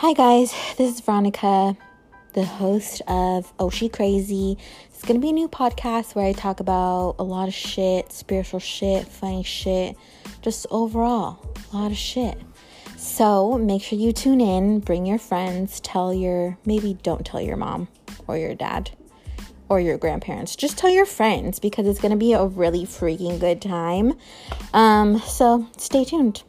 Hi, guys, this is Veronica, the host of Oh She Crazy. It's gonna be a new podcast where I talk about a lot of shit, spiritual shit, funny shit, just overall, a lot of shit. So make sure you tune in, bring your friends, tell your, maybe don't tell your mom or your dad or your grandparents. Just tell your friends because it's gonna be a really freaking good time. Um, so stay tuned.